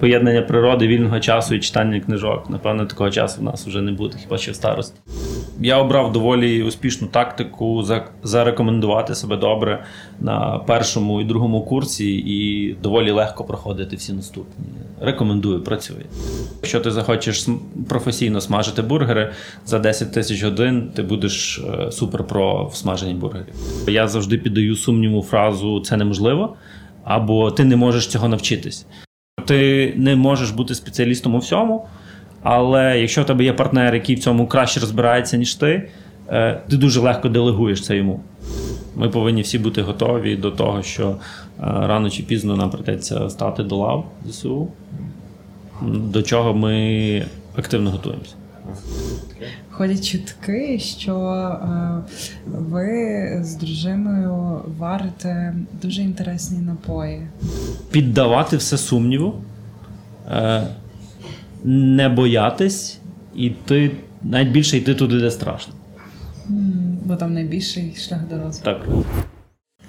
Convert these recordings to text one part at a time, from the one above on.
поєднання природи, вільного часу і читання книжок. Напевно, такого часу в нас вже не буде, хіба що в старості. Я обрав доволі успішну тактику зарекомендувати себе добре на першому і другому курсі, і доволі легко проходити всі наступні. Рекомендую, працює. Якщо ти захочеш професійно смажити бургери за 10 тисяч годин, ти будеш е, супер про в смаженні бургерів. Я завжди піддаю сумніву фразу це неможливо, або ти не можеш цього навчитись. Ти не можеш бути спеціалістом у всьому, але якщо в тебе є партнер, який в цьому краще розбирається, ніж ти, е, ти дуже легко делегуєш це йому. Ми повинні всі бути готові до того, що е, рано чи пізно нам придеться стати до лав ЗСУ, до чого ми активно готуємося. Ходять чутки, що е, ви з дружиною варите дуже інтересні напої. Піддавати все сумніву, е, не боятись, і ти навіть більше йти туди, де страшно. Бо там найбільший шлях до розвитку. Так.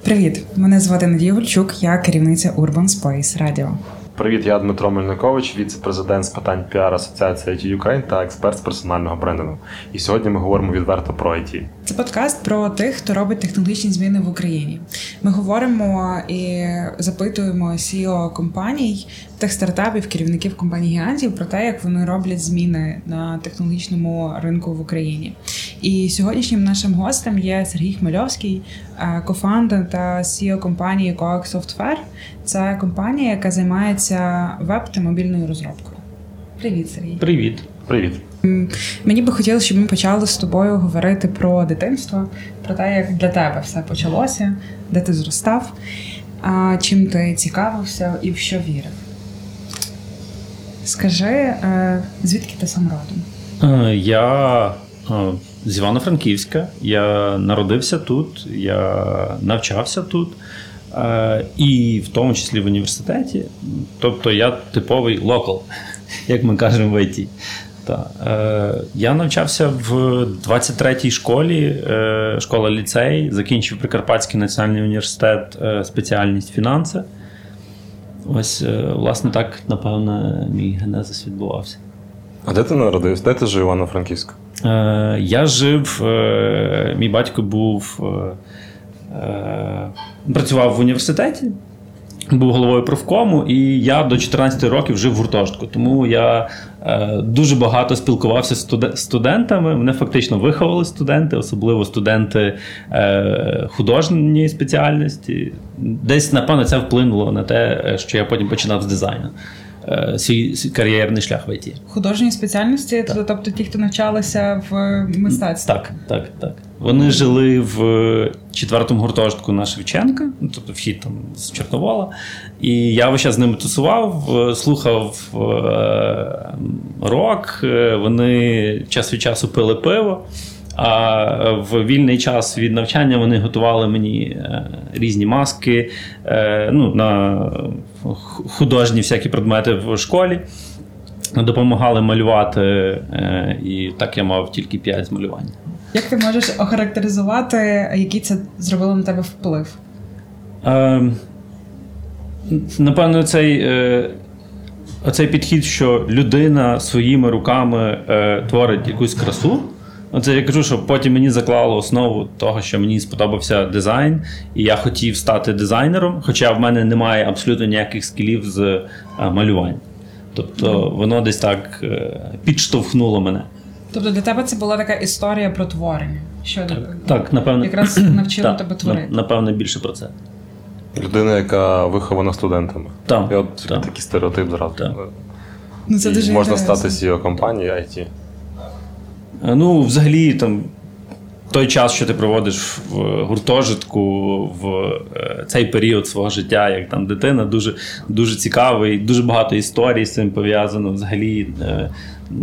Привіт, мене звати Надія Гульчук, я керівниця Urban Space Radio. Привіт, я Дмитро Мельникович, віце-президент з питань піар Асоціації IT Ukraine та експерт з персонального брендингу. І сьогодні ми говоримо відверто про IT. Це подкаст про тих, хто робить технологічні зміни в Україні. Ми говоримо і запитуємо CEO компаній, тих стартапів, керівників компаній гігантів про те, як вони роблять зміни на технологічному ринку в Україні. І сьогоднішнім нашим гостем є Сергій Хмельовський, е, кофаундер та CEO компанії Coax Software. Це компанія, яка займається веб та мобільною розробкою. Привіт, Сергій. Привіт. Привіт. Мені би хотілося, щоб ми почали з тобою говорити про дитинство, про те, як для тебе все почалося, де ти зростав, чим ти цікавився і в що вірив. Скажи, е, звідки ти сам родом? Е, я з Івано-Франківська. Я народився тут, я навчався тут. І в тому числі в університеті. Тобто я типовий локал, як ми кажемо в ІТ. Я навчався в 23-й школі, школа ліцей, закінчив Прикарпатський національний університет, спеціальність фінанси. Ось, власне, так, напевно, мій генезис відбувався. А де ти народився? Де ти жив Івано-Франківську? Е, Я жив, е, мій батько був. Е, е Працював в університеті, був головою профкому, і я до 14 років жив в гуртожитку. Тому я е, дуже багато спілкувався з студентами. Мене фактично виховали студенти, особливо студенти е, художньої спеціальності. Десь, напевно, це вплинуло на те, що я потім починав з дизайну. Е, свій кар'єрний шлях в ІТ. Художні спеціальності, так. тобто ті, хто навчалися в мистецтві? Так, так, так. Вони жили в четвертому гуртожитку на Шевченка, ну, тобто вхід там з Чорновола. І я весь час з ними тусував, слухав е, рок. Е, вони час від часу пили пиво. А в вільний час від навчання вони готували мені е, різні маски е, ну, на художні всякі предмети в школі. Допомагали малювати, е, і так я мав тільки 5 з малювання. Як ти можеш охарактеризувати, який це зробило на тебе вплив? Е, Напевно, цей оцей підхід, що людина своїми руками е, творить якусь красу. Оце я кажу, що потім мені заклало основу того, що мені сподобався дизайн, і я хотів стати дизайнером, хоча в мене немає абсолютно ніяких скілів з а, е, малювання. Тобто воно десь так е, підштовхнуло мене. Тобто для тебе це була така історія про творення, що так, так напевно якраз навчила тебе творити. Напевно, більше про це. Людина, яка вихована студентами. Так, І от так. такий стереотип зразу. Так. Ну, це дуже Можна стати CEO компанії IT. Е, ну, взагалі, там. Той час, що ти проводиш в гуртожитку в е, цей період свого життя, як там дитина, дуже дуже цікавий, дуже багато історій з цим пов'язано. Взагалі, е,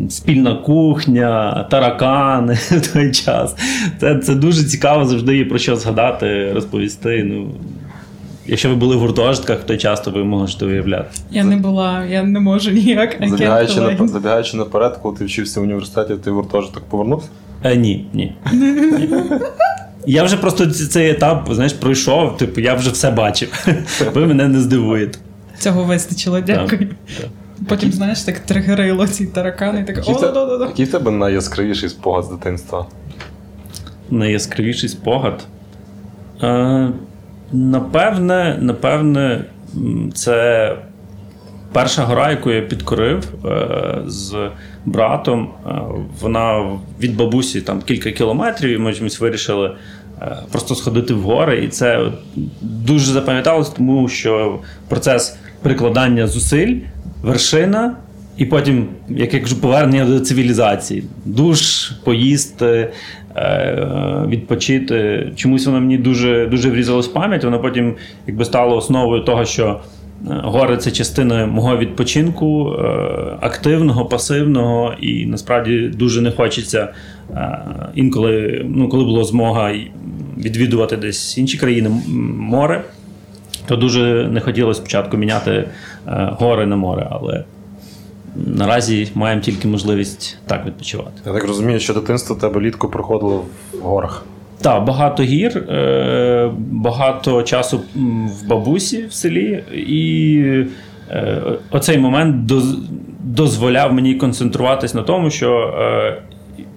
спільна кухня, таракани в той час. Це це дуже цікаво завжди є про що згадати, розповісти. Ну, Якщо ви були в гуртожитках то ви можете уявляти. Я не була, я не можу ніяк. Забігаючи, на, забігаючи наперед, коли ти вчився в університеті, ти в гуртожиток повернувся? Е, Ні, ні. Я вже просто цей етап знаєш, пройшов, типу, я вже все бачив. Ви мене не здивуєте. Цього вистачило, дякую. Так, так. Потім, знаєш, так тригерило ці таракани, так Який о, в да, да, да. Який в тебе найяскравіший спогад з дитинства? Найяскравіший спогад. Е, напевне, напевне, це перша гора, яку я підкорив е, з братом. Е, вона від бабусі там кілька кілометрів, і ми чомусь вирішили е, просто сходити в гори. І це дуже запам'яталось, тому що процес прикладання зусиль, вершина. І потім, як я кажу, повернення до цивілізації. Душ, поїсти, відпочити. Чомусь воно мені дуже, дуже врізалось в пам'ять. Воно потім якби стало основою того, що е, гори це частина мого відпочинку, е, активного, пасивного, і насправді дуже не хочеться е, інколи, ну, коли була змога відвідувати десь інші країни, море, то дуже не хотілося спочатку міняти е, гори на море, але наразі маємо тільки можливість так відпочивати. Я так розумію, що дитинство тебе літку проходило в горах. Так, багато гір, е, багато часу в бабусі в селі, і е, оцей момент доз- дозволяв мені концентруватись на тому, що е,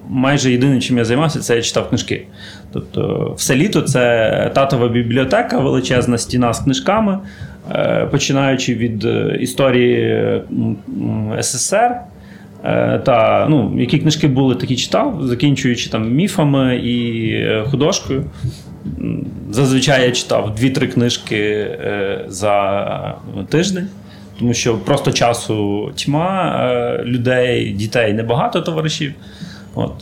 майже єдине, чим я займався, це я читав книжки. Тобто, все літо це татова бібліотека, величезна стіна з книжками, починаючи від е, історії м, СССР. Е, Та ну, які книжки були, такі читав, закінчуючи там міфами і е, художкою. Зазвичай я читав 2-3 книжки е, за тиждень, тому що просто часу тьма, е, людей, дітей небагато товаришів. От.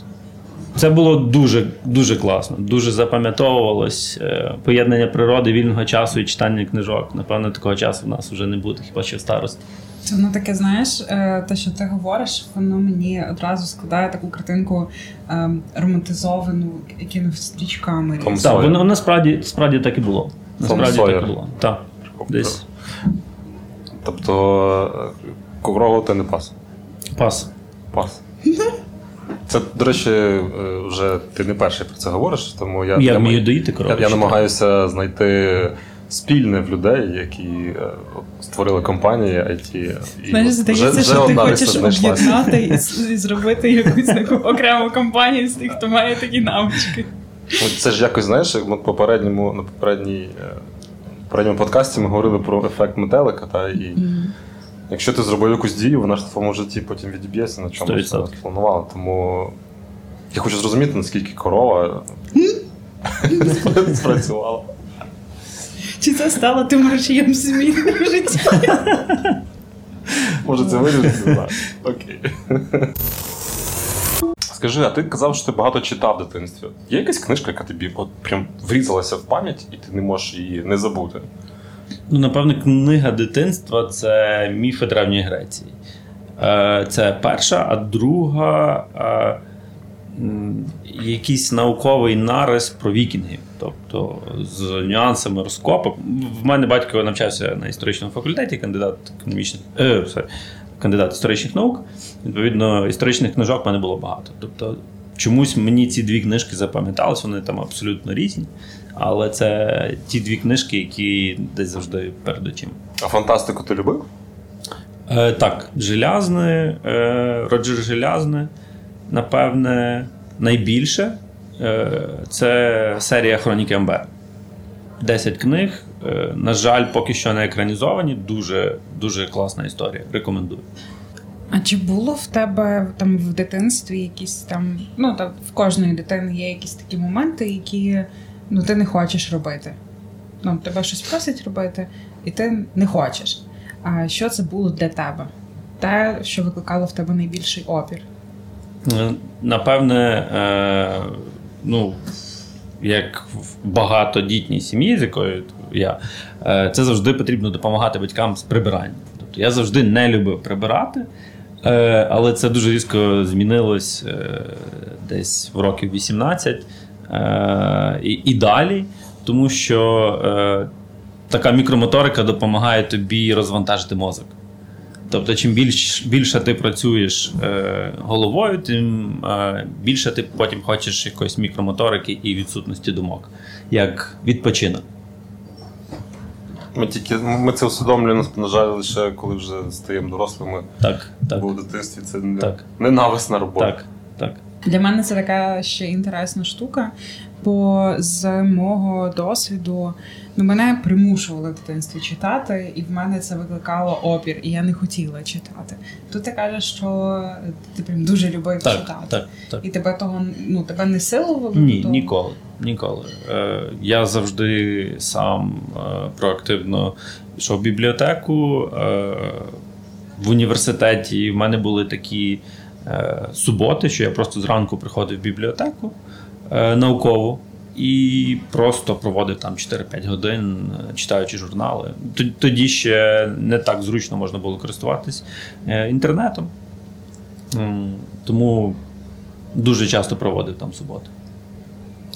Це було дуже дуже класно, дуже запам'ятовувалось. Е, Поєднання природи, вільного часу і читання книжок. Напевно, такого часу в нас вже не буде, хіба що в старості. Це воно таке, знаєш, е, те, що ти говориш, воно мені одразу складає таку картинку е, романтизовану якимись стрічками. Так, воно, воно справді, так і було. Насправді так і було. Так. Десь Тобто е, коврового ти не пас. пас. Пас. Це, до речі, е, вже ти не перший про це говориш, тому я, Я я, вмію доїти я, я намагаюся знайти спільне в людей, які е, створили компанії IT. І Знаєш, от здається, що ти хочеш об'єднати і, і зробити якусь таку окрему компанію з тих, хто має такі навички. Ну, Це ж якось, знаєш, як ми попередньому, на попередній, е, попередньому подкасті ми говорили про ефект метелика, та, і якщо ти зробив якусь дію, вона ж в твоєму житті потім відіб'ється на чому 100%. планувала. Тому я хочу зрозуміти, наскільки корова спрацювала. Чи це стало тим рушієм зміни в житті? Може, це вирішити? Окей. Скажи, а ти казав, що ти багато читав в дитинстві. Є якась книжка, яка тобі от прям врізалася в пам'ять, і ти не можеш її не забути? Ну, напевно, книга дитинства це міфи Древньої Греції. Е, Це перша, а друга е, якийсь науковий нарис про вікінгів. Тобто з нюансами розкопок. В мене батько навчався на історичному факультеті, кандидат економічних е, кандидат історичних наук. Відповідно, історичних книжок в мене було багато. Тобто, чомусь мені ці дві книжки запам'ятались, вони там абсолютно різні. Але це ті дві книжки, які десь завжди перед очима. А фантастику ти любив? Е, так, Желязне, е, Роджер Желязне, напевне, найбільше. Е, це серія Хроніки Амбер. Десять книг. Е, на жаль, поки що не екранізовані. Дуже, дуже класна історія. Рекомендую. А чи було в тебе там в дитинстві якісь там, ну там в кожної дитини є якісь такі моменти, які ну, ти не хочеш робити? Ну, тебе щось просять робити, і ти не хочеш. А що це було для тебе? Те, що викликало в тебе найбільший опір? Е, Напевне, е, ну, як в багатодітній сім'ї, з якою я, е, це завжди потрібно допомагати батькам з прибиранням. Тобто я завжди не любив прибирати, е, але це дуже різко змінилось е, десь в років 18 е, і, і далі, тому що е, така мікромоторика допомагає тобі розвантажити мозок. Тобто, чим більш, більше ти працюєш е, головою, тим е, більше ти потім хочеш якоїсь мікромоторики і відсутності думок, як відпочинок. Ми тільки ми це усвідомлюємо, на жаль, лише коли вже стаємо дорослими. Так, так. Бо в дитинстві це не Так. ненависна робота. Так, так. Для мене це така ще інтересна штука, бо з мого досвіду ну, мене примушували в дитинстві читати, і в мене це викликало опір, і я не хотіла читати. Тут ти кажеш, що ти прям дуже любив Так, читати. так, так. І тебе того ну тебе не силувало? до Ні, того? ніколи. Ніколи. Е, я завжди сам е, проактивно йшов в бібліотеку. Е, в університеті в мене були такі суботи, що я просто зранку приходив в бібліотеку е, наукову і просто проводив там 4-5 годин, е, читаючи журнали. Тоді ще не так зручно можна було користуватись е, інтернетом. Тому дуже часто проводив там суботи.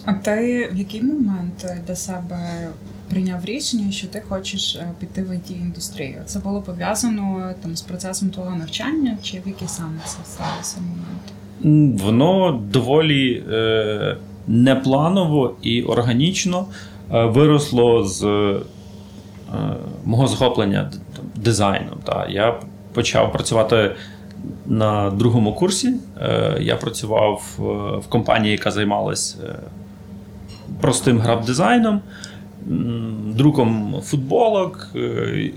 А ти в який момент для себе прийняв рішення, що ти хочеш е, піти в it індустрію? Це було пов'язано там з процесом твого навчання, чи в який саме це сталося момент? Воно доволі е, непланово і органічно е, виросло з е, мого захоплення дизайном. Та. Я почав працювати на другому курсі. Е, я працював е, в компанії, яка займалась е, простим граб-дизайном, друком футболок. е,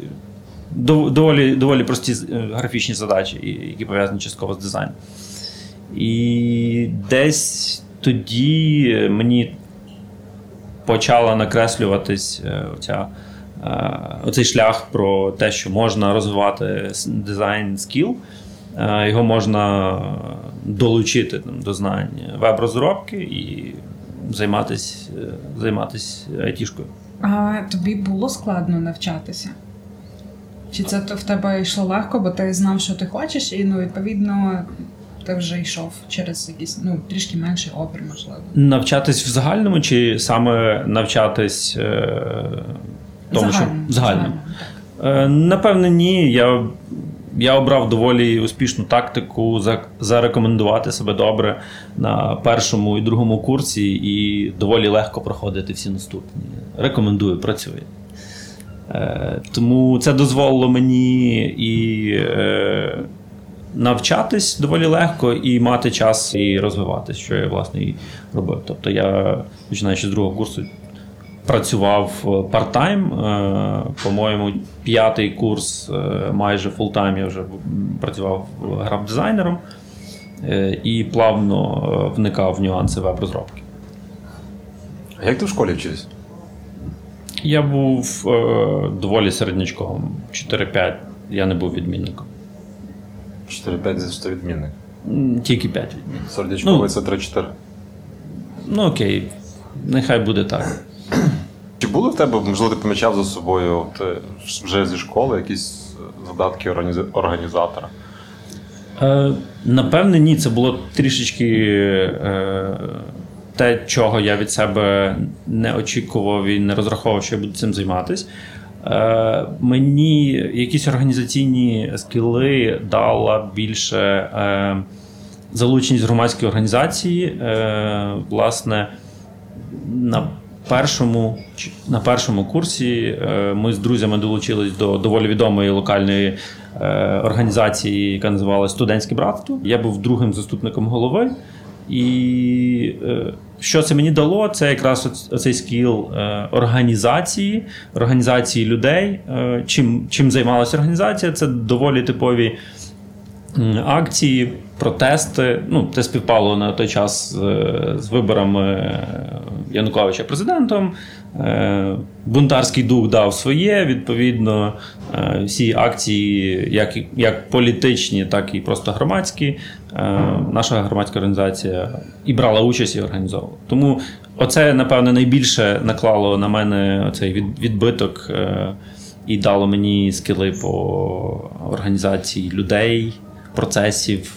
Доволі, доволі прості е, графічні задачі, які пов'язані частково з дизайном. І десь тоді мені почала накреслюватись е, оця, е, оцей шлях про те, що можна розвивати дизайн скіл. Е, Його можна долучити там, до знань веб-розробки і займатися займатись айтішкою. А тобі було складно навчатися? Чи це то в тебе йшло легко, бо ти знав, що ти хочеш, і ну відповідно ти вже йшов через якийсь ну трішки менший опір, можливо. Навчатись в загальному чи саме навчатись е, тому, що в загальному? так. Е, Напевне, ні. Я, я обрав доволі успішну тактику зарекомендувати себе добре на першому і другому курсі і доволі легко проходити всі наступні. Рекомендую, працює. Е, Тому це дозволило мені і е, навчатись доволі легко, і мати час і розвиватись, що я власне і робив. Тобто я, починаючи з другого курсу, працював е, part-time. Е, По-моєму, п'ятий курс е, майже full-time я вже працював грап-дизайнером е, і плавно е, вникав в нюанси веб-розробки. А як ти в школі вчився? Я був е, доволі середнячковим. 4-5. Я не був відмінником. 4-5 зі 100 відмінник. Тільки 5 відмінників. Сердечковий Ну. це 3-4. Ну окей, нехай буде так. Чи були в тебе, можливо, ти помічав за собою от, е, вже зі школи якісь задатки організатора? Е, напевне, ні, це було трішечки е, те, чого я від себе не очікував і не розраховував, що я буду цим займатися. Е, мені якісь організаційні скіли дала більше е, залученість громадської організації. Е, власне, на першому, на першому курсі е, ми з друзями долучились до доволі відомої локальної е, організації, яка називалася Студентське братство. Я був другим заступником голови. І е, що це мені дало? Це якраз оцей скіл організації, організації людей. Чим, чим займалася організація? Це доволі типові акції, протести. Ну, це співпало на той час з, з виборами е, Януковича президентом. Е, Бунтарський дух дав своє. Відповідно, е, всі акції, як, як політичні, так і просто громадські. е, Наша громадська організація і брала участь і організовувала. Тому оце, напевне, найбільше наклало на мене цей від, відбиток е, і дало мені скіли по організації людей, процесів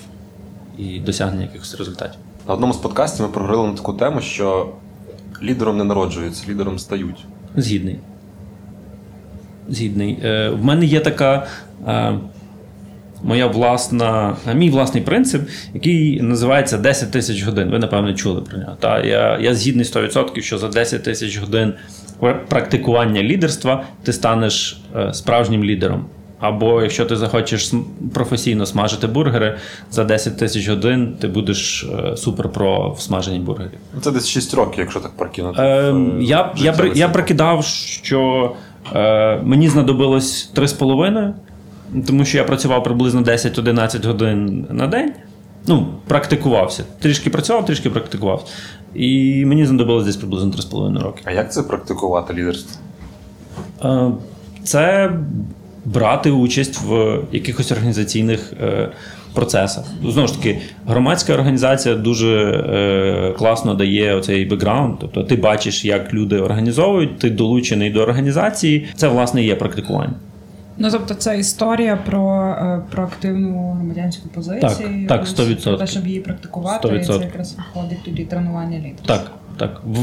і досягнення якихось результатів. На одному з подкастів ми проговорили на таку тему, що лідером не народжуються, лідером стають. Згідний. Згідний. Е, в мене є така е, моя власна, е, мій власний принцип, який називається 10 тисяч годин. Ви, напевно, чули про нього. Та? Я, я згідний 100%, що за 10 тисяч годин практикування лідерства, ти станеш е, справжнім лідером. Або якщо ти захочеш професійно смажити бургери за 10 тисяч годин, ти будеш е, супер-про в смаженні бургерів. Це десь 6 років, якщо так прокинути. Е, я я, я прикидав, що е, мені знадобилось 3,5, тому що я працював приблизно 10-11 годин на день. Ну, практикувався. Трішки працював, трішки практикувався. І мені знадобилось десь приблизно 3,5 роки. А як це практикувати лідерство? Е, це брати участь в якихось організаційних е, процесах. Знову ж таки, громадська організація дуже е, класно дає оцей бекграунд. Тобто ти бачиш, як люди організовують, ти долучений до організації. Це, власне, є практикування. Ну, тобто, це історія про е, про активну громадянську позицію. Так, так 100%. Про те, щоб її практикувати, 100%. і це якраз виходить тоді тренування лідерства. Так, так. В,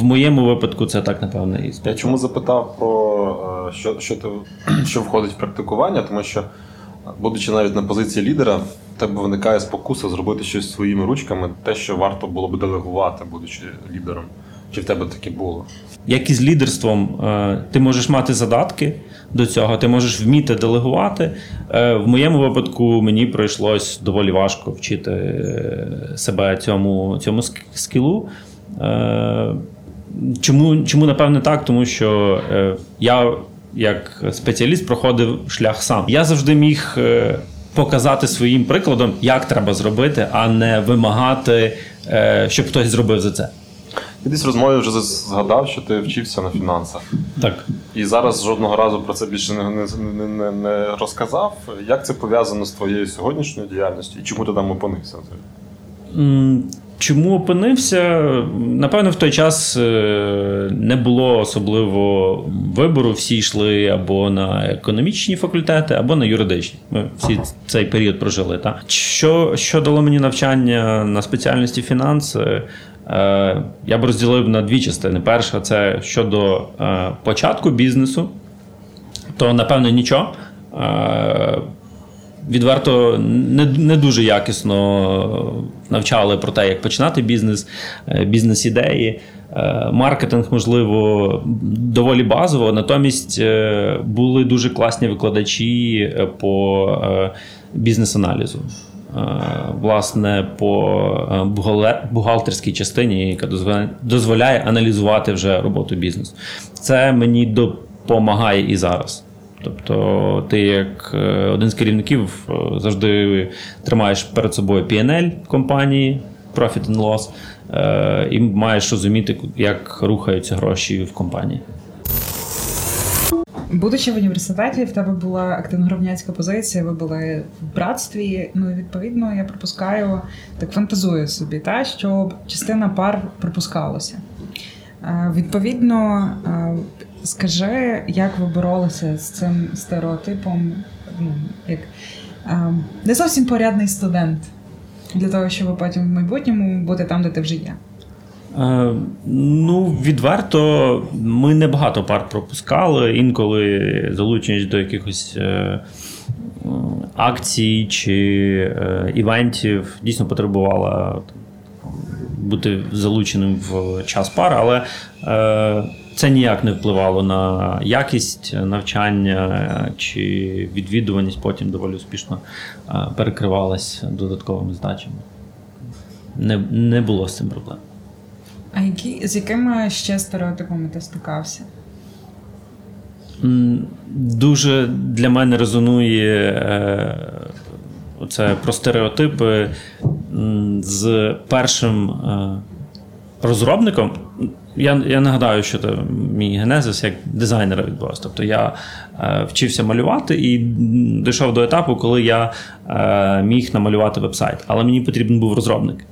в моєму випадку це так, напевно, і Я чому запитав про е, що що, ти, що входить в практикування, тому що, будучи навіть на позиції лідера, в тебе виникає спокуса зробити щось своїми ручками, те, що варто було б делегувати, будучи лідером. Чи в тебе таке було? Як і з лідерством, е, ти можеш мати задатки до цього, ти можеш вміти делегувати. Е, в моєму випадку мені прийшлось доволі важко вчити е, себе цьому цьому скілу. Чому, чому напевне так? Тому що я, як спеціаліст, проходив шлях сам. Я завжди міг. Показати своїм прикладом, як треба зробити, а не вимагати, щоб хтось зробив за це. Я десь в розмові вже згадав, що ти вчився на фінансах. Так. І зараз жодного разу про це більше не не, не, не розказав. Як це пов'язано з твоєю сьогоднішньою діяльністю і чому ти там опинився? Чому опинився? Напевно, в той час е, не було особливо вибору. Всі йшли або на економічні факультети, або на юридичні. Ми всі цей період прожили. Та? Що що дало мені навчання на спеціальності фінанси? Е, я б розділив на дві частини. Перша це щодо е, початку бізнесу, то напевно нічого. Е, відверто не не дуже якісно навчали про те, як починати бізнес, бізнес-ідеї. Маркетинг, можливо, доволі базово, натомість були дуже класні викладачі по бізнес-аналізу. Е, власне по е, бухгалтерській частині, яка дозволяє аналізувати вже роботу бізнесу. Це мені допомагає і зараз. Тобто, ти, як е, один з керівників, завжди тримаєш перед собою PNL компанії, Profit and Loss, і маєш розуміти, як рухаються гроші в компанії. Будучи в університеті, в тебе була активна громадянська позиція, ви були в братстві. Ну і відповідно я пропускаю, так фантазую собі, та що частина пар пропускалося. Е, відповідно, е, скажи, як ви боролися з цим стереотипом, ну, як е, не зовсім порядний студент для того, щоб потім в майбутньому бути там, де ти вже є. Е, ну, відверто, ми небагато пар пропускали, інколи залучені до якихось е, акцій чи е, івентів, дійсно потребувала бути залученим в час пар, але це ніяк не впливало на якість навчання чи відвідуваність потім доволі успішно перекривалась додатковими здачами. Не, Не було з цим проблем. А які, з якими ще стереотипами ти стикався? Дуже для мене резонує е, це про стереотипи з першим е, розробником. Я я нагадаю, що це мій генезис як дизайнера відбувався. Тобто я е, вчився малювати і дійшов до етапу, коли я е, міг намалювати вебсайт. Але мені потрібен був розробник.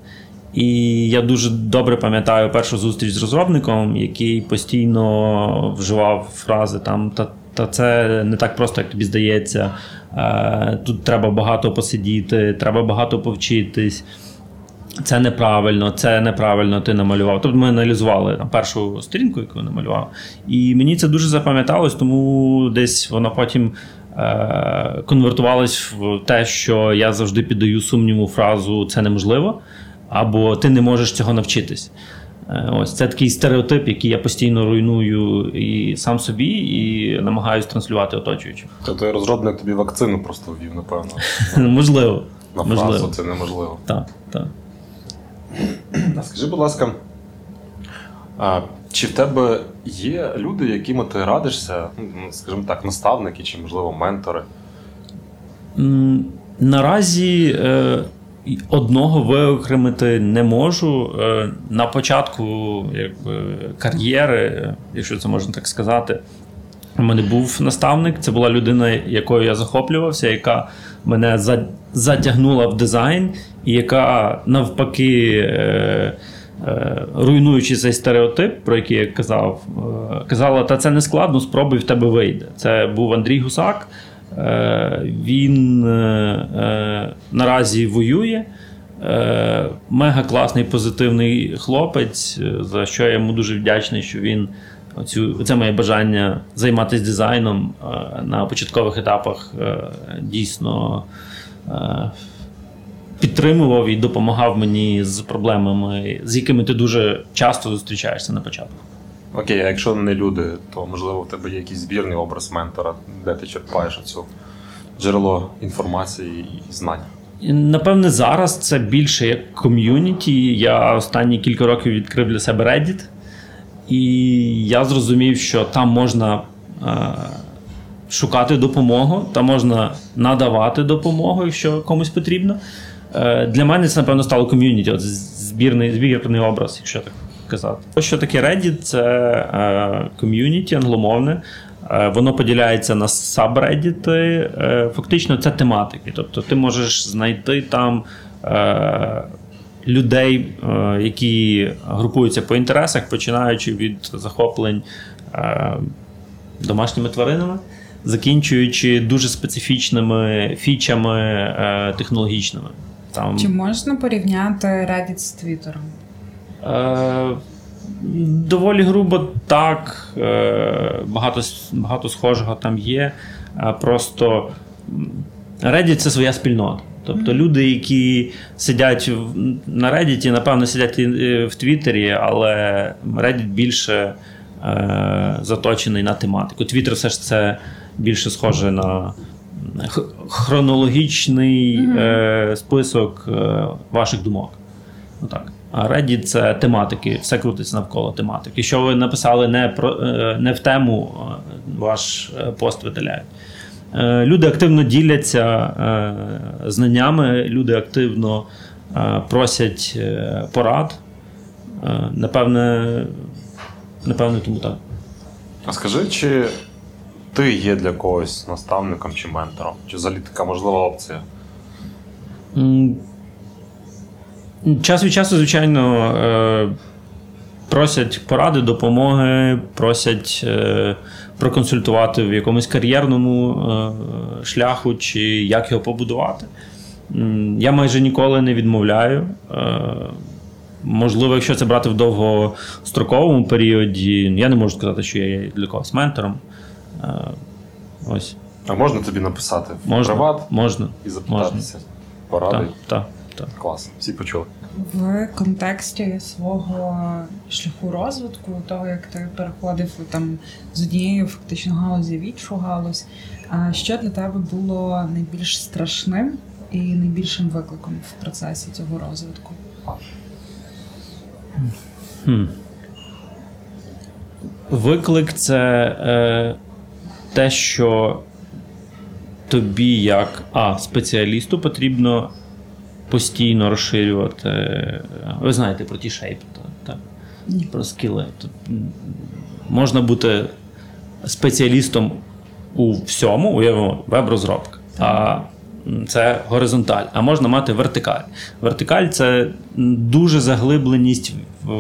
І я дуже добре пам'ятаю першу зустріч з розробником, який постійно вживав фрази там та. Та це не так просто, як тобі здається. Е, тут треба багато посидіти, треба багато повчитись. Це неправильно, це неправильно ти намалював. Тобто ми аналізували там, першу сторінку, яку я намалював. І мені це дуже запам'яталось, тому десь воно потім е- конвертувалось в те, що я завжди піддаю сумніву фразу Це неможливо або ти не можеш цього навчитись. Е, ось це такий стереотип, який я постійно руйную і сам собі, і намагаюся транслювати оточуючим. Тобто розробник тобі вакцину просто ввів, напевно. Можливо. На фразу це неможливо. Так, так. Скажи, будь ласка, а, чи в тебе є люди, якими ти радишся, ну, скажімо так, наставники чи, можливо, ментори? Наразі е, одного виокремити не можу. Е, на початку якби, кар'єри, якщо це можна так сказати, у мене був наставник. Це була людина, якою я захоплювався, яка мене затягнула в дизайн, і яка навпаки. Е, руйнуючи цей стереотип, про який я казав, казала, та це не складно, спробуй в тебе вийде. Це був Андрій Гусак. Е, він е, е, наразі воює. Мега класний позитивний хлопець, за що я йому дуже вдячний, що він оцю, це моє бажання займатися дизайном на початкових етапах дійсно підтримував і допомагав мені з проблемами, з якими ти дуже часто зустрічаєшся на початку. Окей, а якщо не люди, то можливо в тебе є якийсь збірний образ ментора, де ти черпаєш оцю джерело інформації і знань. Напевне, зараз це більше як ком'юніті. Я останні кілька років відкрив для себе Reddit, і я зрозумів, що там можна е, шукати допомогу, там можна надавати допомогу, якщо комусь потрібно. Е, Для мене це, напевно, стало ком'юніті, от збірний, збірний образ, якщо так казати. Що таке Reddit? Це е, ком'юніті англомовне. Е, воно поділяється на сабреддіти. Е, фактично, це тематики. Тобто, ти можеш знайти там людей, які групуються по інтересах, починаючи від захоплень домашніми тваринами, закінчуючи дуже специфічними фічами технологічними. Там... Чи можна порівняти Reddit з Твіттером? Е, доволі грубо так. Е, багато багато схожого там є. Просто Reddit це своя спільнота. Тобто люди, які сидять на Reddit, напевно, сидять і в Твіттері, але Reddit більше е, заточений на тематику. Твіттер все ж це більше схоже на хронологічний е, список е, ваших думок. Отак. А Reddit – це тематики, все крутиться навколо тематики. Що ви написали не про е, не в тему, ваш е, пост видаляють. Е, люди активно діляться знаннями, люди активно просять порад. Напевне, напевне, тому так. А скажи, чи ти є для когось наставником чи ментором? Чи взагалі така можлива опція? Час від часу, звичайно, е, просять поради, допомоги, просять е, проконсультувати в якомусь кар'єрному е, шляху, чи як його побудувати. Я майже ніколи не відмовляю. Можливо, якщо це брати в довгостроковому періоді, я не можу сказати, що я є для когось ментором. Ось. А можна тобі написати в можна, приват можна, і запитатися можна. поради? Так, так. Так. Клас, всі почули. В контексті свого шляху розвитку, того як ти переходив там з однієї фактично галузі в іншу галузь, що для тебе було найбільш страшним і найбільшим викликом в процесі цього розвитку? Хм. Виклик це е, те, що тобі, як а, спеціалісту, потрібно постійно розширювати. Ви знаєте про ті шейпи, так? про скіли. Тут можна бути спеціалістом у всьому, уявимо, веб-розробка. А це горизонталь, а можна мати вертикаль. Вертикаль це дуже заглибленість в,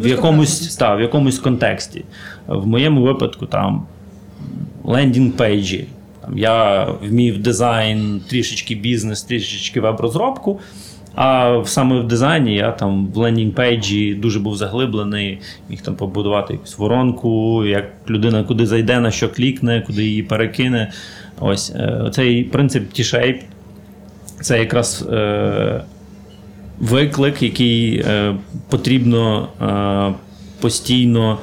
в якомусь та, в якомусь контексті. В моєму випадку там landing page і. Там, Я вмів дизайн, трішечки бізнес, трішечки веб-розробку. А саме в дизайні я там в landing page і дуже був заглиблений, міг там побудувати якусь воронку, як людина куди зайде, на що клікне, куди її перекине. Ось е, цей принцип T-Shape це якраз е, виклик, який е, потрібно е, постійно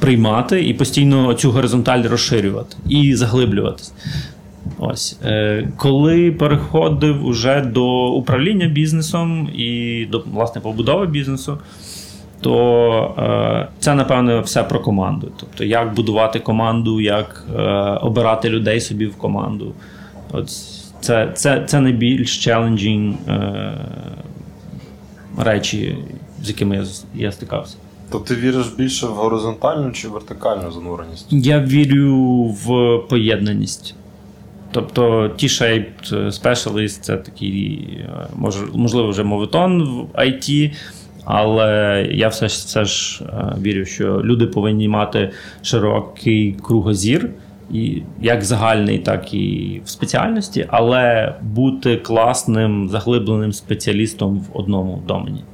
приймати і постійно цю горизонталь розширювати і заглиблюватись. Ось е, коли переходив уже до управління бізнесом і до власне побудови бізнесу, то е, це напевно все про команду. Тобто, як будувати команду, як е, обирати людей собі в команду. От Це це, це найбільш челенджінг речі, з якими я, я стикався. То ти віриш більше в горизонтальну чи вертикальну зануреність? Я вірю в поєднаність. Тобто T-shaped Specialist це такий, можливо, вже мовитон в IT, але я все ж все ж вірю, що люди повинні мати широкий кругозір, і як загальний, так і в спеціальності, але бути класним заглибленим спеціалістом в одному домені.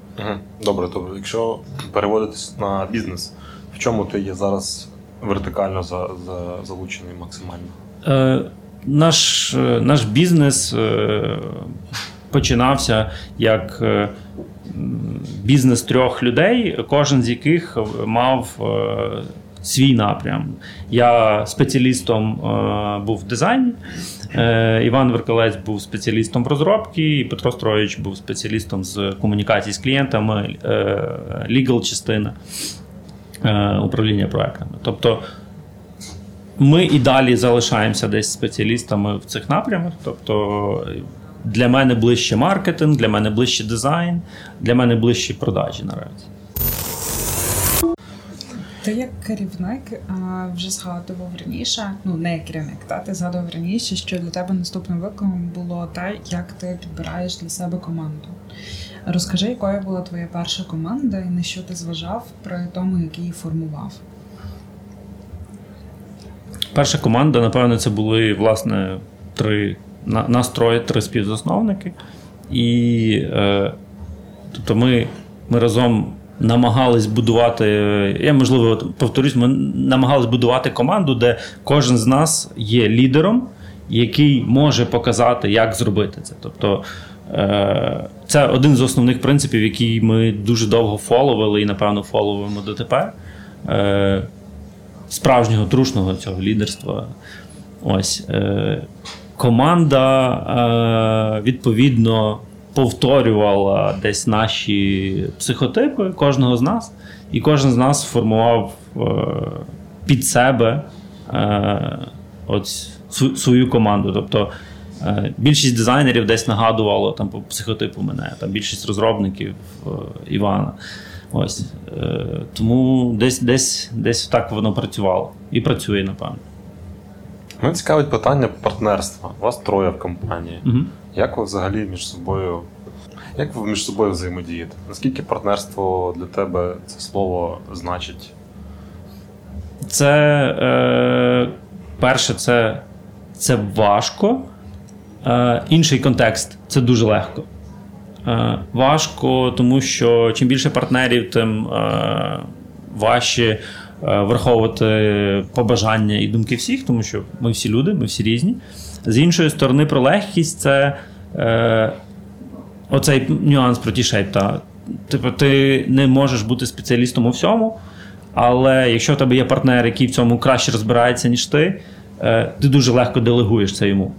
Добре, добре. Якщо переводитись на бізнес, в чому ти є зараз вертикально за, за залучений максимально? Е, Наш е, наш бізнес е, починався як е, бізнес трьох людей, кожен з яких мав свій напрям. Я спеціалістом був в дизайні, Іван Веркалець був спеціалістом в розробці, і Петро Строїч був спеціалістом з комунікації з клієнтами, лігал частина управління проектами. Тобто ми і далі залишаємося десь спеціалістами в цих напрямах. Тобто для мене ближче маркетинг, для мене ближче дизайн, для мене ближче продажі наразі. Ти як керівник вже згадував раніше, ну не як керівник, та ти згадував раніше, що для тебе наступним викликом було те, як ти підбираєш для себе команду. Розкажи, якою була твоя перша команда і на що ти зважав при тому, як її формував. Перша команда, напевно, це були власне три настрої, три співзасновники. І е, тобто ми, ми разом. Намагались будувати, я можливо повторюсь, ми намагались будувати команду, де кожен з нас є лідером, який може показати, як зробити це. Тобто е, це один з основних принципів, який ми дуже довго фоловили і, напевно, фоловуємо дотепер. Е, справжнього трушного цього лідерства. Ось е, команда відповідно повторювала десь наші психотипи кожного з нас, і кожен з нас формував е, під себе е, от свою команду. Тобто е, більшість дизайнерів десь нагадувало там по психотипу мене, там більшість розробників е, Івана. Ось. Е, Тому десь десь, десь так воно працювало. І працює, напевно. Мене цікавить питання партнерства. У вас троє в компанії. Угу. Як ви взагалі між собою як ви між собою взаємодієте? Наскільки партнерство для тебе це слово значить? Це е, перше, це це важко. Е, Інший контекст це дуже легко. Е, важко, тому що чим більше партнерів, тим е, важче е, враховувати побажання і думки всіх, тому що ми всі люди, ми всі різні. З іншої сторони, про легкість це оцей нюанс про шейпта. Типу, ти не можеш бути спеціалістом у всьому, але якщо в тебе є партнер, який в цьому краще розбирається, ніж ти, ти дуже легко делегуєш це йому.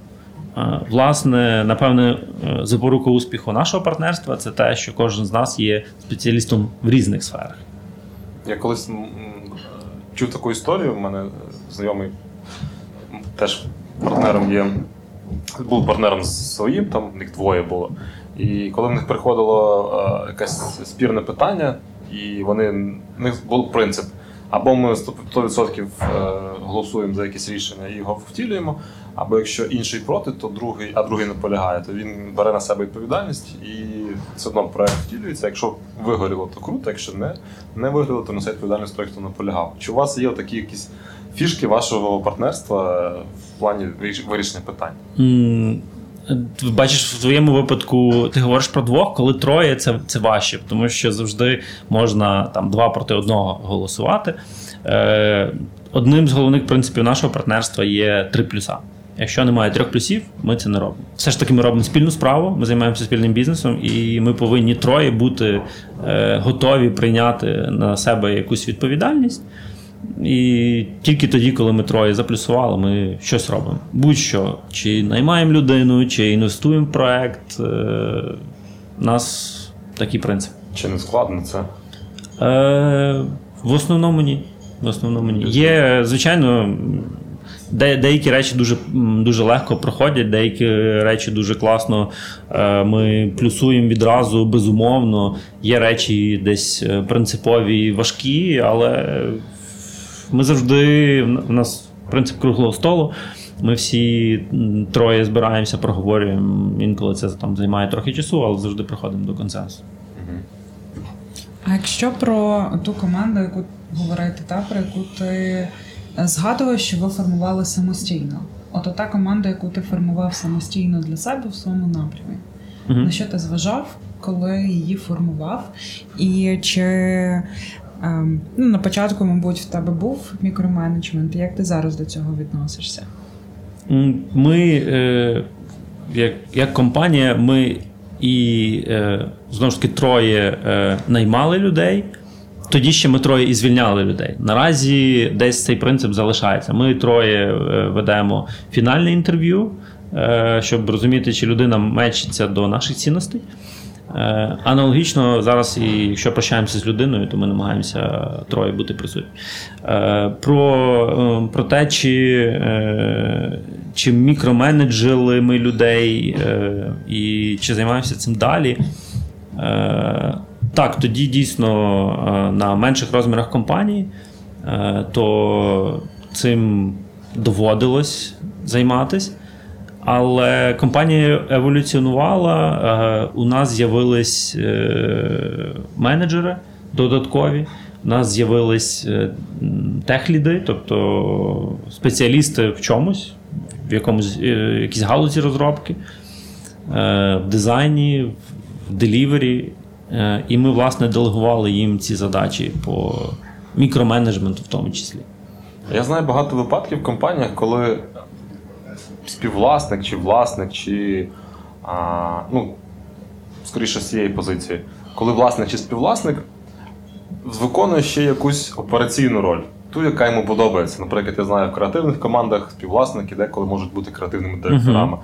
Власне, напевне, е, запорука успіху нашого партнерства це те, що кожен з нас є спеціалістом в різних сферах. Я колись чув таку історію. У мене знайомий теж партнером є. Був партнером з своїм, там в них двоє було. І коли в них приходило е, якесь спірне питання, і вони в них був принцип. Або ми 100% е, голосуємо за якесь рішення і його втілюємо, або якщо інший проти, то другий, а другий не полягає, то він бере на себе відповідальність і все одно проект втілюється. Якщо вигоріло, то круто, якщо не не вигоріло, то несе відповідальність той, хто не полягав. Чи у вас є такі якісь фішки вашого партнерства в плані вирішення питань? Mm. Бачиш, в твоєму випадку ти говориш про двох, коли троє це це важче, тому що завжди можна там два проти одного голосувати. Е, Одним з головних принципів нашого партнерства є три плюса. Якщо немає трьох плюсів, ми це не робимо. Все ж таки, ми робимо спільну справу, ми займаємося спільним бізнесом, і ми повинні троє бути е, готові прийняти на себе якусь відповідальність. І тільки тоді, коли ми троє заплюсували, ми щось робимо. Будь-що, чи наймаємо людину, чи інвестуємо в проект. Е, у нас такий принцип. Чи не складно це? Е, В основному ні. В основному ні. Є, звичайно, де, деякі речі дуже дуже легко проходять, деякі речі дуже класно. Е, ми плюсуємо відразу, безумовно. Є речі десь е, принципові, важкі, але ми завжди в нас принцип круглого столу. Ми всі троє збираємося, проговорюємо. Інколи це там займає трохи часу, але завжди приходимо до консенсусу. А якщо про ту команду, яку говорити, та про яку ти е, згадував, що ви формували самостійно? От та команда, яку ти формував самостійно для себе в своєму напрямі. uh На що ти зважав, коли її формував? І чи ну, на початку, мабуть, в тебе був мікроменеджмент? Як ти зараз до цього відносишся? Ми, е, як, як компанія, ми і е, знову ж таки троє е, наймали людей. Тоді ще ми троє і звільняли людей. Наразі десь цей принцип залишається. Ми троє ведемо фінальне інтерв'ю, щоб розуміти, чи людина мечиться до наших цінностей. Аналогічно зараз, і якщо прощаємося з людиною, то ми намагаємося троє бути присутні. Про про те, чи чи мікроменеджили ми людей, і чи займаємося цим далі. Так, тоді дійсно на менших розмірах компанії, то цим доводилось займатися. Але компанія еволюціонувала. У нас з'явились е, менеджери додаткові. У нас з'явились е, техліди, тобто спеціалісти в чомусь, в якомусь е, якійсь галузі розробки, в дизайні, в делівері. І ми, власне, делегували їм ці задачі по мікроменеджменту, в тому числі. Я знаю багато випадків в компаніях, коли співвласник, чи власник, чи а, ну, скоріше з цієї позиції, коли власник чи співвласник виконує ще якусь операційну роль, ту, яка йому подобається. Наприклад, я знаю в креативних командах співвласники деколи можуть бути креативними директорами. Угу.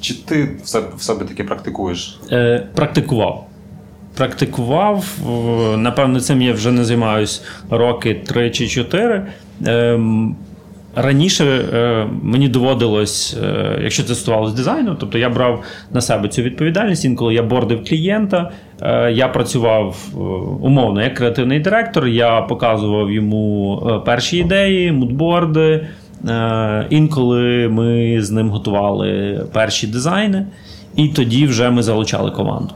Чи ти в себе, в себе таке практикуєш? Е, Практикував. Практикував, напевно, цим я вже не займаюсь роки три чи чотири. Ем, Раніше е, мені доводилось, е, якщо це стосувалося дизайну, тобто я брав на себе цю відповідальність. Інколи я бордив клієнта, е, я працював е, умовно як креативний директор, я показував йому перші ідеї, мудборди. Е, інколи ми з ним готували перші дизайни, і тоді вже ми залучали команду.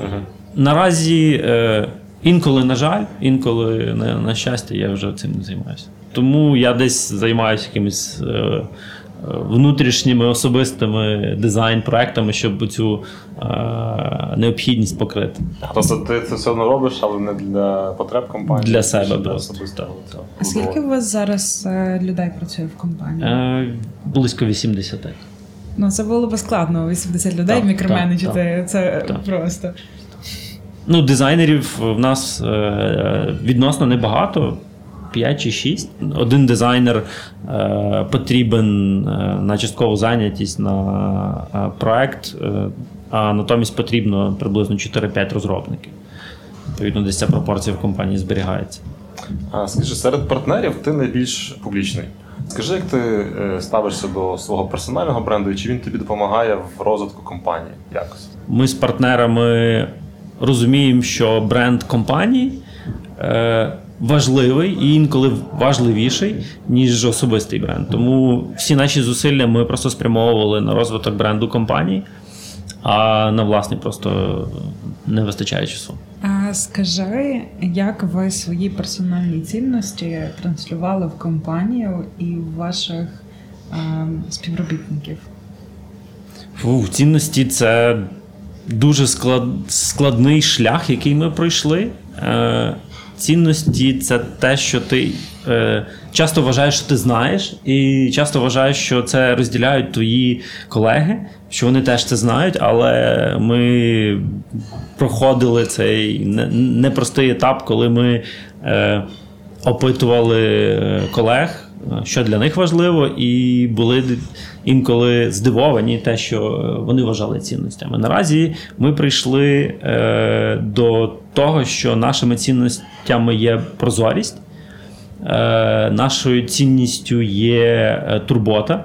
uh Наразі інколи, на жаль, інколи на, на щастя, я вже цим не займаюся. Тому я десь займаюся якимись е, е, внутрішніми особистими дизайн-проектами, щоб цю е, необхідність покрити. Тобто ти це все одно робиш, але не для потреб компанії? Для себе просто. А скільки у вас зараз людей працює в компанії? Близько 80. Ну, це було б складно, 80 людей так, мікроменеджити. Це так. просто. Ну, дизайнерів в нас відносно небагато. 5 чи 6. Один дизайнер е, потрібен е, на часткову зайнятість на е, проект, е, а натомість потрібно приблизно 4-5 розробників. Відповідно, десь ця пропорція в компанії зберігається. А скажи, серед партнерів ти найбільш публічний. Скажи, як ти ставишся до свого персонального бренду і чи він тобі допомагає в розвитку компанії? Якось? Ми з партнерами розуміємо, що бренд компанії. Е, важливий і інколи важливіший, ніж особистий бренд. Тому всі наші зусилля ми просто спрямовували на розвиток бренду компанії, а на власне просто не вистачає часу. А Скажи, як ви свої персональні цінності транслювали в компанію і в ваших а, співробітників? Фу, Цінності це дуже склад, складний шлях, який ми пройшли. Е, цінності це те, що ти е, часто вважаєш, що ти знаєш, і часто вважаєш, що це розділяють твої колеги, що вони теж це знають, але ми проходили цей непростий етап, коли ми е, опитували е, колег. Що для них важливо, і були інколи здивовані, те, що вони вважали цінностями. Наразі ми прийшли е, до того, що нашими цінностями є прозорість, е, нашою цінністю є е, турбота.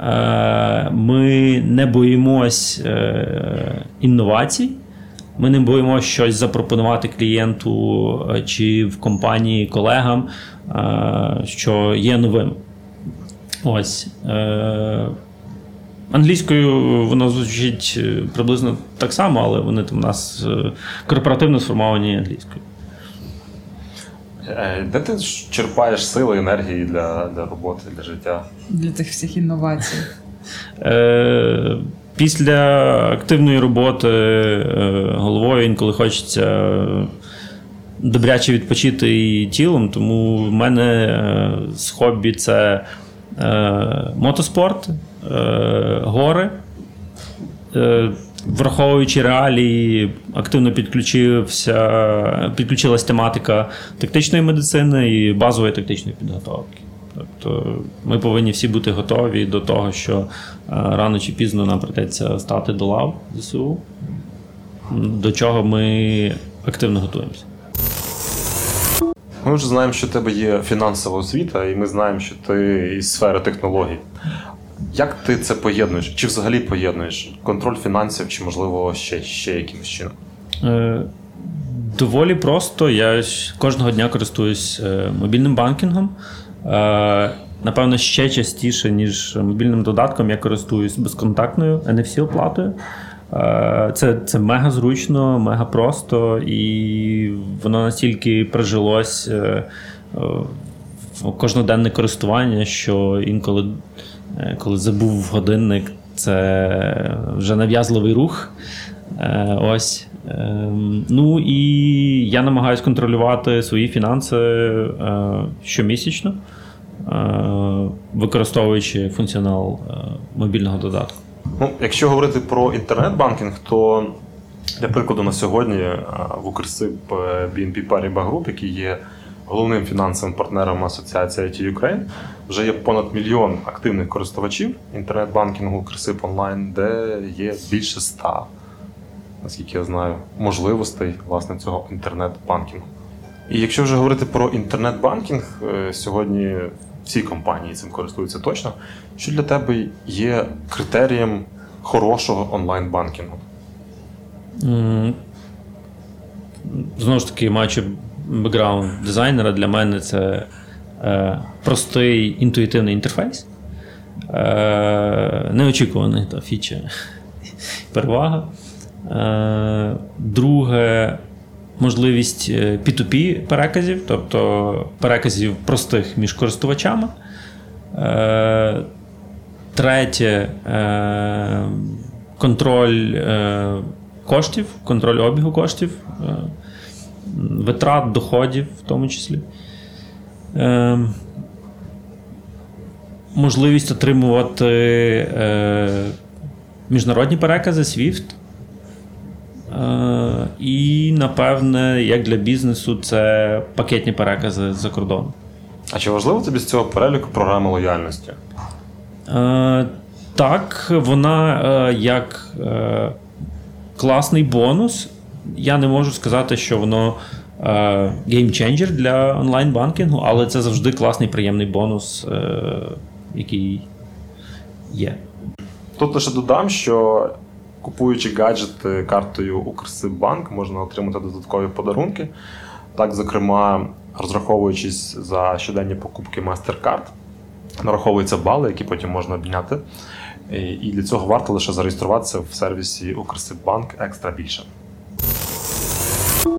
Е, ми не боїмось е, інновацій. Ми не боїмося щось запропонувати клієнту е, чи в компанії колегам, що є новим. Ось. Англійською воно звучить приблизно так само, але вони там у нас корпоративно сформовані англійською. Де ти черпаєш сили енергії для для роботи, для життя? Для тих всіх інновацій. Е, Після активної роботи е, головою інколи хочеться добряче відпочити і тілом, тому в мене е, з хобі це е, мотоспорт, гори. Враховуючи реалії, активно підключився, підключилась тематика тактичної медицини і базової тактичної підготовки. Тобто ми повинні всі бути готові до того, що е, рано чи пізно нам придеться стати до лав ЗСУ, до чого ми активно готуємося. Ми вже знаємо, що в тебе є фінансова освіта, і ми знаємо, що ти із сфери технологій. Як ти це поєднуєш? Чи взагалі поєднуєш контроль фінансів, чи, можливо, ще ще якимось чином? Е, Доволі просто. Я кожного дня користуюсь е, мобільним банкінгом. Е, напевно, ще частіше, ніж мобільним додатком, я користуюсь безконтактною NFC-оплатою. Е, це це мега зручно, мега просто, і воно настільки прижилось е, в кожноденне користування, що інколи, коли забув годинник, це вже нав'язливий рух. Ось. Ем, ну і я намагаюся контролювати свої фінанси щомісячно. Е, використовуючи функціонал е, мобільного додатку. Ну, Якщо говорити про інтернет-банкінг, то для прикладу на сьогодні е, в Укрсиб BNP Paribas Group, який є головним фінансовим партнером Асоціації IT Ukraine, вже є понад мільйон активних користувачів інтернет-банкінгу Укрсиб онлайн, де є більше ста, наскільки я знаю, можливостей власне цього інтернет-банкінгу. І якщо вже говорити про інтернет-банкінг, сьогодні всі компанії цим користуються точно. Що для тебе є критерієм хорошого онлайн-банкінгу? Знову ж таки, маючи бекграунд дизайнера, для мене це е, простий інтуїтивний інтерфейс. Е, Неочікуваний та фіча перевага. Е, Друге, можливість P2P е, переказів, тобто переказів простих між користувачами. Е, третє контроль коштів, контроль обігу коштів, витрат, доходів в тому числі. Можливість отримувати міжнародні перекази SWIFT. І, напевне, як для бізнесу, це пакетні перекази за кордон. А чи важливо тобі з цього переліку програми лояльності? Так, вона е, як е, класний бонус. Я не можу сказати, що воно геймченджер для онлайн-банкінгу, але це завжди класний приємний бонус, е, який є. Тут лише додам, що Купуючи гаджети картою Укрсиббанк, можна отримати додаткові подарунки. Так, зокрема, розраховуючись за щоденні покупки MasterCard, нараховуються бали, які потім можна обміняти. І для цього варто лише зареєструватися в сервісі Укрсиббанк екстра більше.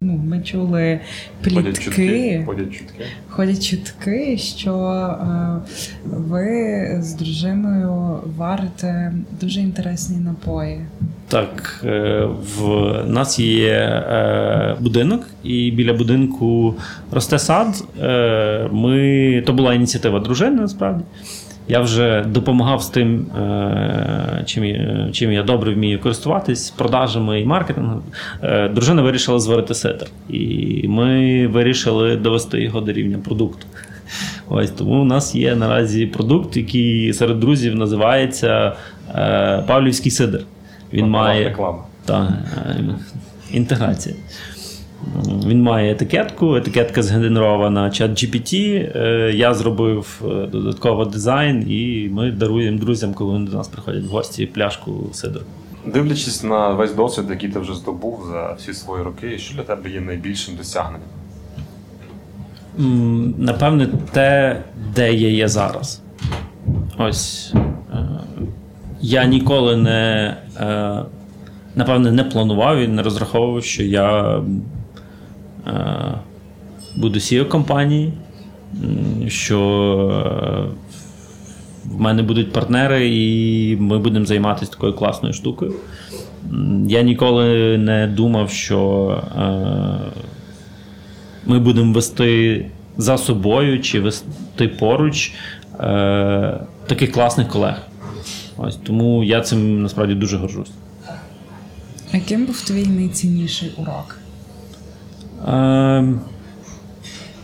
Ну, Ми чули плітки, ходять чутки, ходять чутки, ходять чутки, що е, ви з дружиною варите дуже інтересні напої. Так, е, в нас є е, будинок, і біля будинку росте сад. Е, ми, То була ініціатива дружини, насправді. Я вже допомагав з тим, чим чим я добре вмію користуватись, продажами і маркетингом. Дружина вирішила зварити сетер. І ми вирішили довести його до рівня продукту. Ось Тому у нас є наразі продукт, який серед друзів називається Павлівський сидр. Він має реклама. Та, інтеграція. Він має етикетку, етикетка згенерована чат GPT. Е, я зробив е, додатково дизайн, і ми даруємо друзям, коли вони до нас приходять в гості, пляшку сидру. Дивлячись на весь досвід, який ти вже здобув за всі свої роки, що для тебе є найбільшим досягненням? Напевне, те, де я є зараз. Ось. Е, я ніколи не е, напевне не планував і не розраховував, що я е, буду CEO компанії, що е, в мене будуть партнери, і ми будемо займатися такою класною штукою. Я ніколи не думав, що ми будемо вести за собою чи вести поруч таких класних колег. Ось Тому я цим насправді дуже горжусь. А яким був твій найцінніший урок? Е,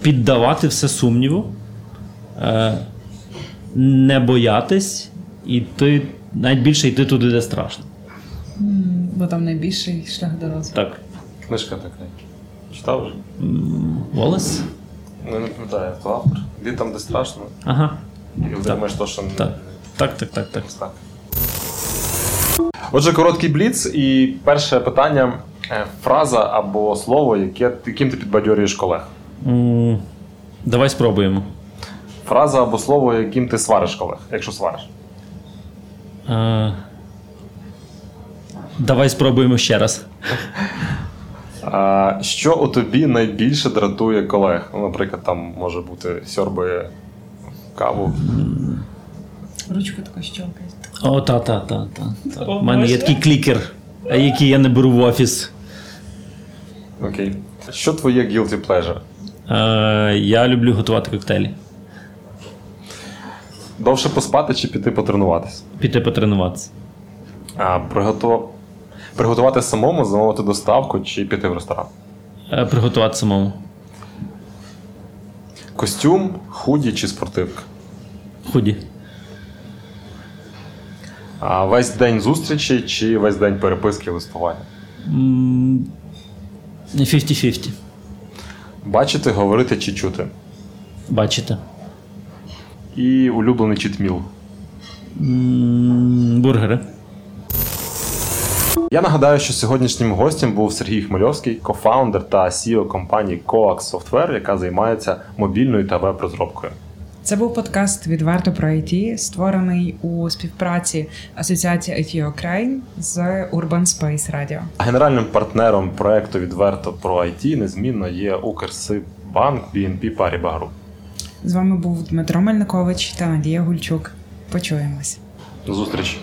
Піддавати все сумніву, е, не боятись, і ти навіть більше йти туди, де страшно. Бо там найбільший шлях до розвитку. Так. Книжка така. Читав вже? Волес? Ну, не пам'ятаю, хто автор. Де там, де страшно. Ага. І думаєш, то, що так. Так, так, так, так. так. Отже, короткий бліц, і перше питання: е, фраза або слово, яке, яким ти підбадьорюєш колег? Mm, давай спробуємо. Фраза або слово, яким ти свариш колег, якщо свариш. Uh, давай спробуємо ще раз. А, Що у тобі найбільше дратує колег? Ну, Наприклад, там може бути сьорби каву. Ручку таку щелкає. О, та, та, та, та. У мене є такий клікер, який я не беру в офіс. Окей. Що твоє guilty pleasure? Е, Я люблю готувати коктейлі. Довше поспати чи піти потренуватися? Піти потренуватися. А, приготу... Приготувати самому, замовити доставку чи піти в ресторан? Е, Приготувати самому. Костюм, худі чи спортивка? Худі. А весь день зустрічі чи весь день переписки листування? 50-50. Бачити, говорити чи чути? Бачите. І улюблений читміл. Бургери. Я нагадаю, що сьогоднішнім гостем був Сергій Хмельовський, кофаундер та CEO компанії Coax Software, яка займається мобільною та веб-розробкою. Це був подкаст відверто про IT, створений у співпраці Асоціації IT Ukraine з Urban Space Radio. Генеральним партнером проекту Відверто про IT незмінно є Укрсибанк BNP Paribas Group. З вами був Дмитро Мельникович та Надія Гульчук. Почуємось. До зустрічі.